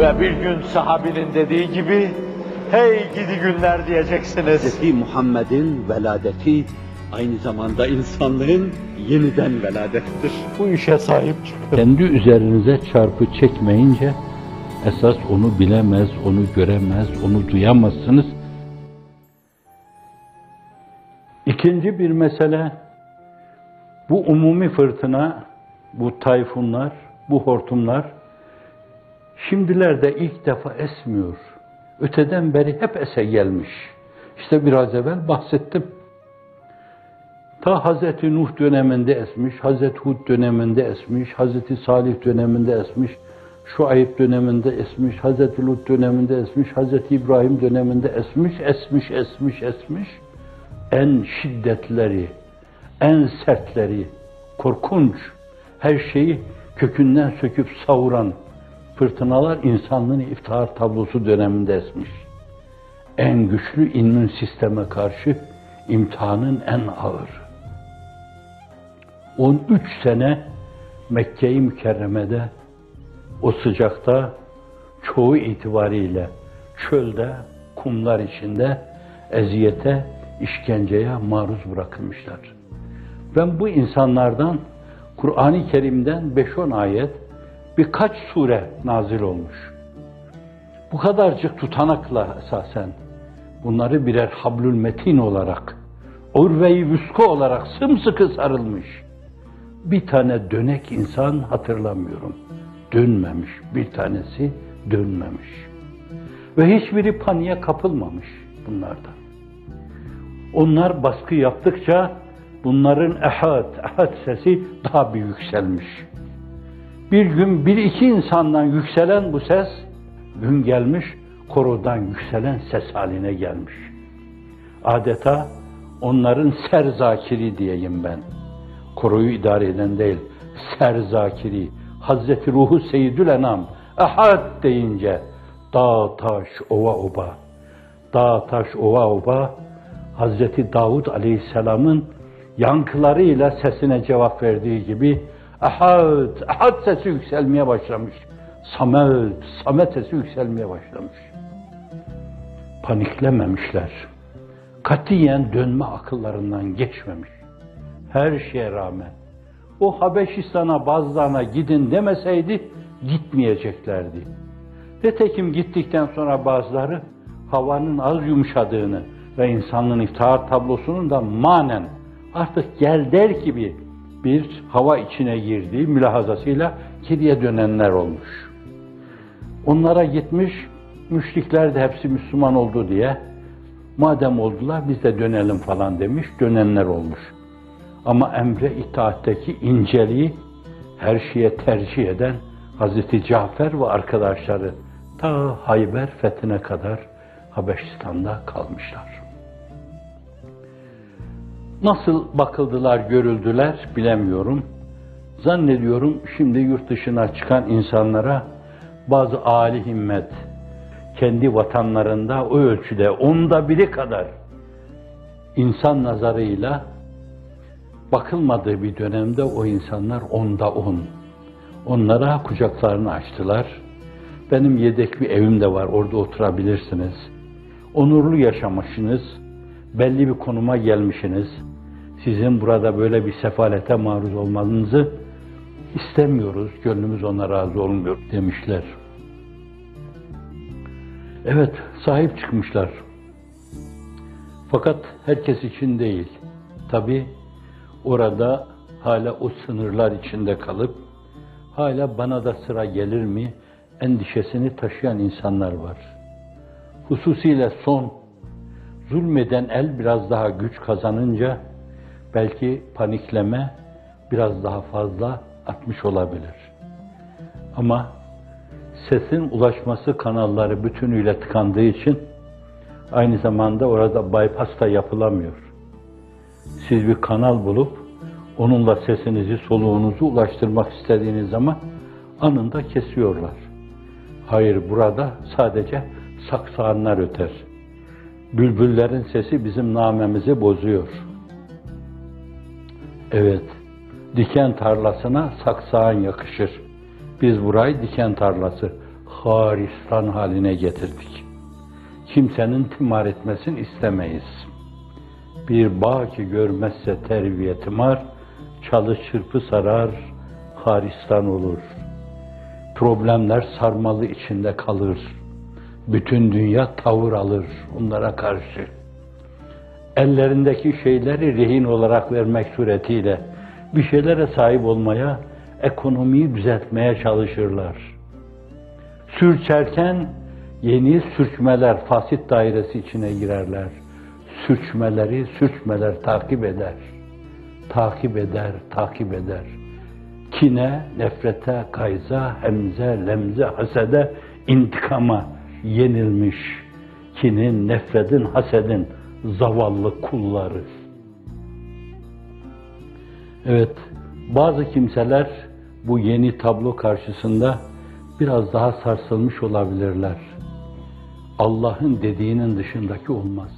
Ve bir gün sahabinin dediği gibi, hey gidi günler diyeceksiniz. Hz. Muhammed'in veladeti aynı zamanda insanlığın yeniden veladettir. Bu işe sahip çıkın. Kendi üzerinize çarpı çekmeyince esas onu bilemez, onu göremez, onu duyamazsınız. İkinci bir mesele bu umumi fırtına, bu tayfunlar, bu hortumlar şimdilerde ilk defa esmiyor. Öteden beri hep ese gelmiş. İşte biraz evvel bahsettim. Ta Hazreti Nuh döneminde esmiş, Hazreti Hud döneminde esmiş, Hazreti Salih döneminde esmiş, Şuayb döneminde esmiş, Hazreti Lut döneminde esmiş, Hazreti İbrahim döneminde esmiş, esmiş, esmiş, esmiş. En şiddetleri, en sertleri, korkunç, her şeyi kökünden söküp savuran fırtınalar insanlığın iftihar tablosu döneminde esmiş. En güçlü immün sisteme karşı imtihanın en ağır. 13 sene Mekke-i Mükerreme'de o sıcakta çoğu itibariyle çölde, kumlar içinde eziyete, işkenceye maruz bırakılmışlar. Ben bu insanlardan Kur'an-ı Kerim'den 5-10 ayet birkaç sure nazil olmuş. Bu kadarcık tutanakla esasen bunları birer hablül metin olarak, urve-i vüsko olarak sımsıkı sarılmış. Bir tane dönek insan hatırlamıyorum. Dönmemiş, bir tanesi dönmemiş. Ve hiçbiri paniğe kapılmamış bunlardan. Onlar baskı yaptıkça bunların ehad, ehad sesi daha bir yükselmiş. Bir gün bir iki insandan yükselen bu ses, gün gelmiş, korodan yükselen ses haline gelmiş. Adeta onların serzakiri diyeyim ben. Koroyu idare eden değil, serzakiri. Hazreti Ruhu Seyyidül Enam, Ehad deyince dağ, taş, ova, oba. Dağ, taş, ova, oba. Hazreti Davud Aleyhisselam'ın yankılarıyla sesine cevap verdiği gibi Ehad, Ehad sesi yükselmeye başlamış. Samet, Samet sesi yükselmeye başlamış. Paniklememişler. Katiyen dönme akıllarından geçmemiş. Her şeye rağmen. O Habeşistan'a bazılarına gidin demeseydi gitmeyeceklerdi. Nitekim gittikten sonra bazıları havanın az yumuşadığını ve insanlığın iftihar tablosunun da manen artık gel der gibi bir hava içine girdiği mülahazasıyla geriye dönenler olmuş. Onlara gitmiş, müşrikler de hepsi Müslüman oldu diye, madem oldular biz de dönelim falan demiş, dönenler olmuş. Ama emre itaatteki inceliği her şeye tercih eden Hazreti Cafer ve arkadaşları ta Hayber fethine kadar Habeşistan'da kalmışlar. Nasıl bakıldılar, görüldüler bilemiyorum. Zannediyorum şimdi yurt dışına çıkan insanlara bazı âli himmet, kendi vatanlarında o ölçüde onda biri kadar insan nazarıyla bakılmadığı bir dönemde o insanlar onda on. Onlara kucaklarını açtılar. Benim yedek bir evim de var, orada oturabilirsiniz. Onurlu yaşamışsınız, belli bir konuma gelmişsiniz. Sizin burada böyle bir sefalete maruz olmanızı istemiyoruz, gönlümüz ona razı olmuyor demişler. Evet, sahip çıkmışlar. Fakat herkes için değil. Tabi orada hala o sınırlar içinde kalıp hala bana da sıra gelir mi endişesini taşıyan insanlar var. Hususiyle son zulmeden el biraz daha güç kazanınca belki panikleme biraz daha fazla artmış olabilir. Ama sesin ulaşması kanalları bütünüyle tıkandığı için aynı zamanda orada bypass da yapılamıyor. Siz bir kanal bulup onunla sesinizi, soluğunuzu ulaştırmak istediğiniz zaman anında kesiyorlar. Hayır burada sadece saksağanlar öter. Bülbüllerin sesi bizim namemizi bozuyor. Evet, diken tarlasına saksağın yakışır. Biz burayı diken tarlası, haristan haline getirdik. Kimsenin timar etmesini istemeyiz. Bir bağ ki görmezse terbiye timar, çalı çırpı sarar, haristan olur. Problemler sarmalı içinde kalır. Bütün dünya tavır alır onlara karşı. Ellerindeki şeyleri rehin olarak vermek suretiyle bir şeylere sahip olmaya, ekonomiyi düzeltmeye çalışırlar. Sürçerken yeni sürçmeler fasit dairesi içine girerler. Sürçmeleri sürçmeler takip eder. Takip eder, takip eder. Kine, nefrete, kayza, hemze, lemze, hasede, intikama yenilmiş. Kinin, nefretin, hasedin zavallı kulları. Evet, bazı kimseler bu yeni tablo karşısında biraz daha sarsılmış olabilirler. Allah'ın dediğinin dışındaki olmaz.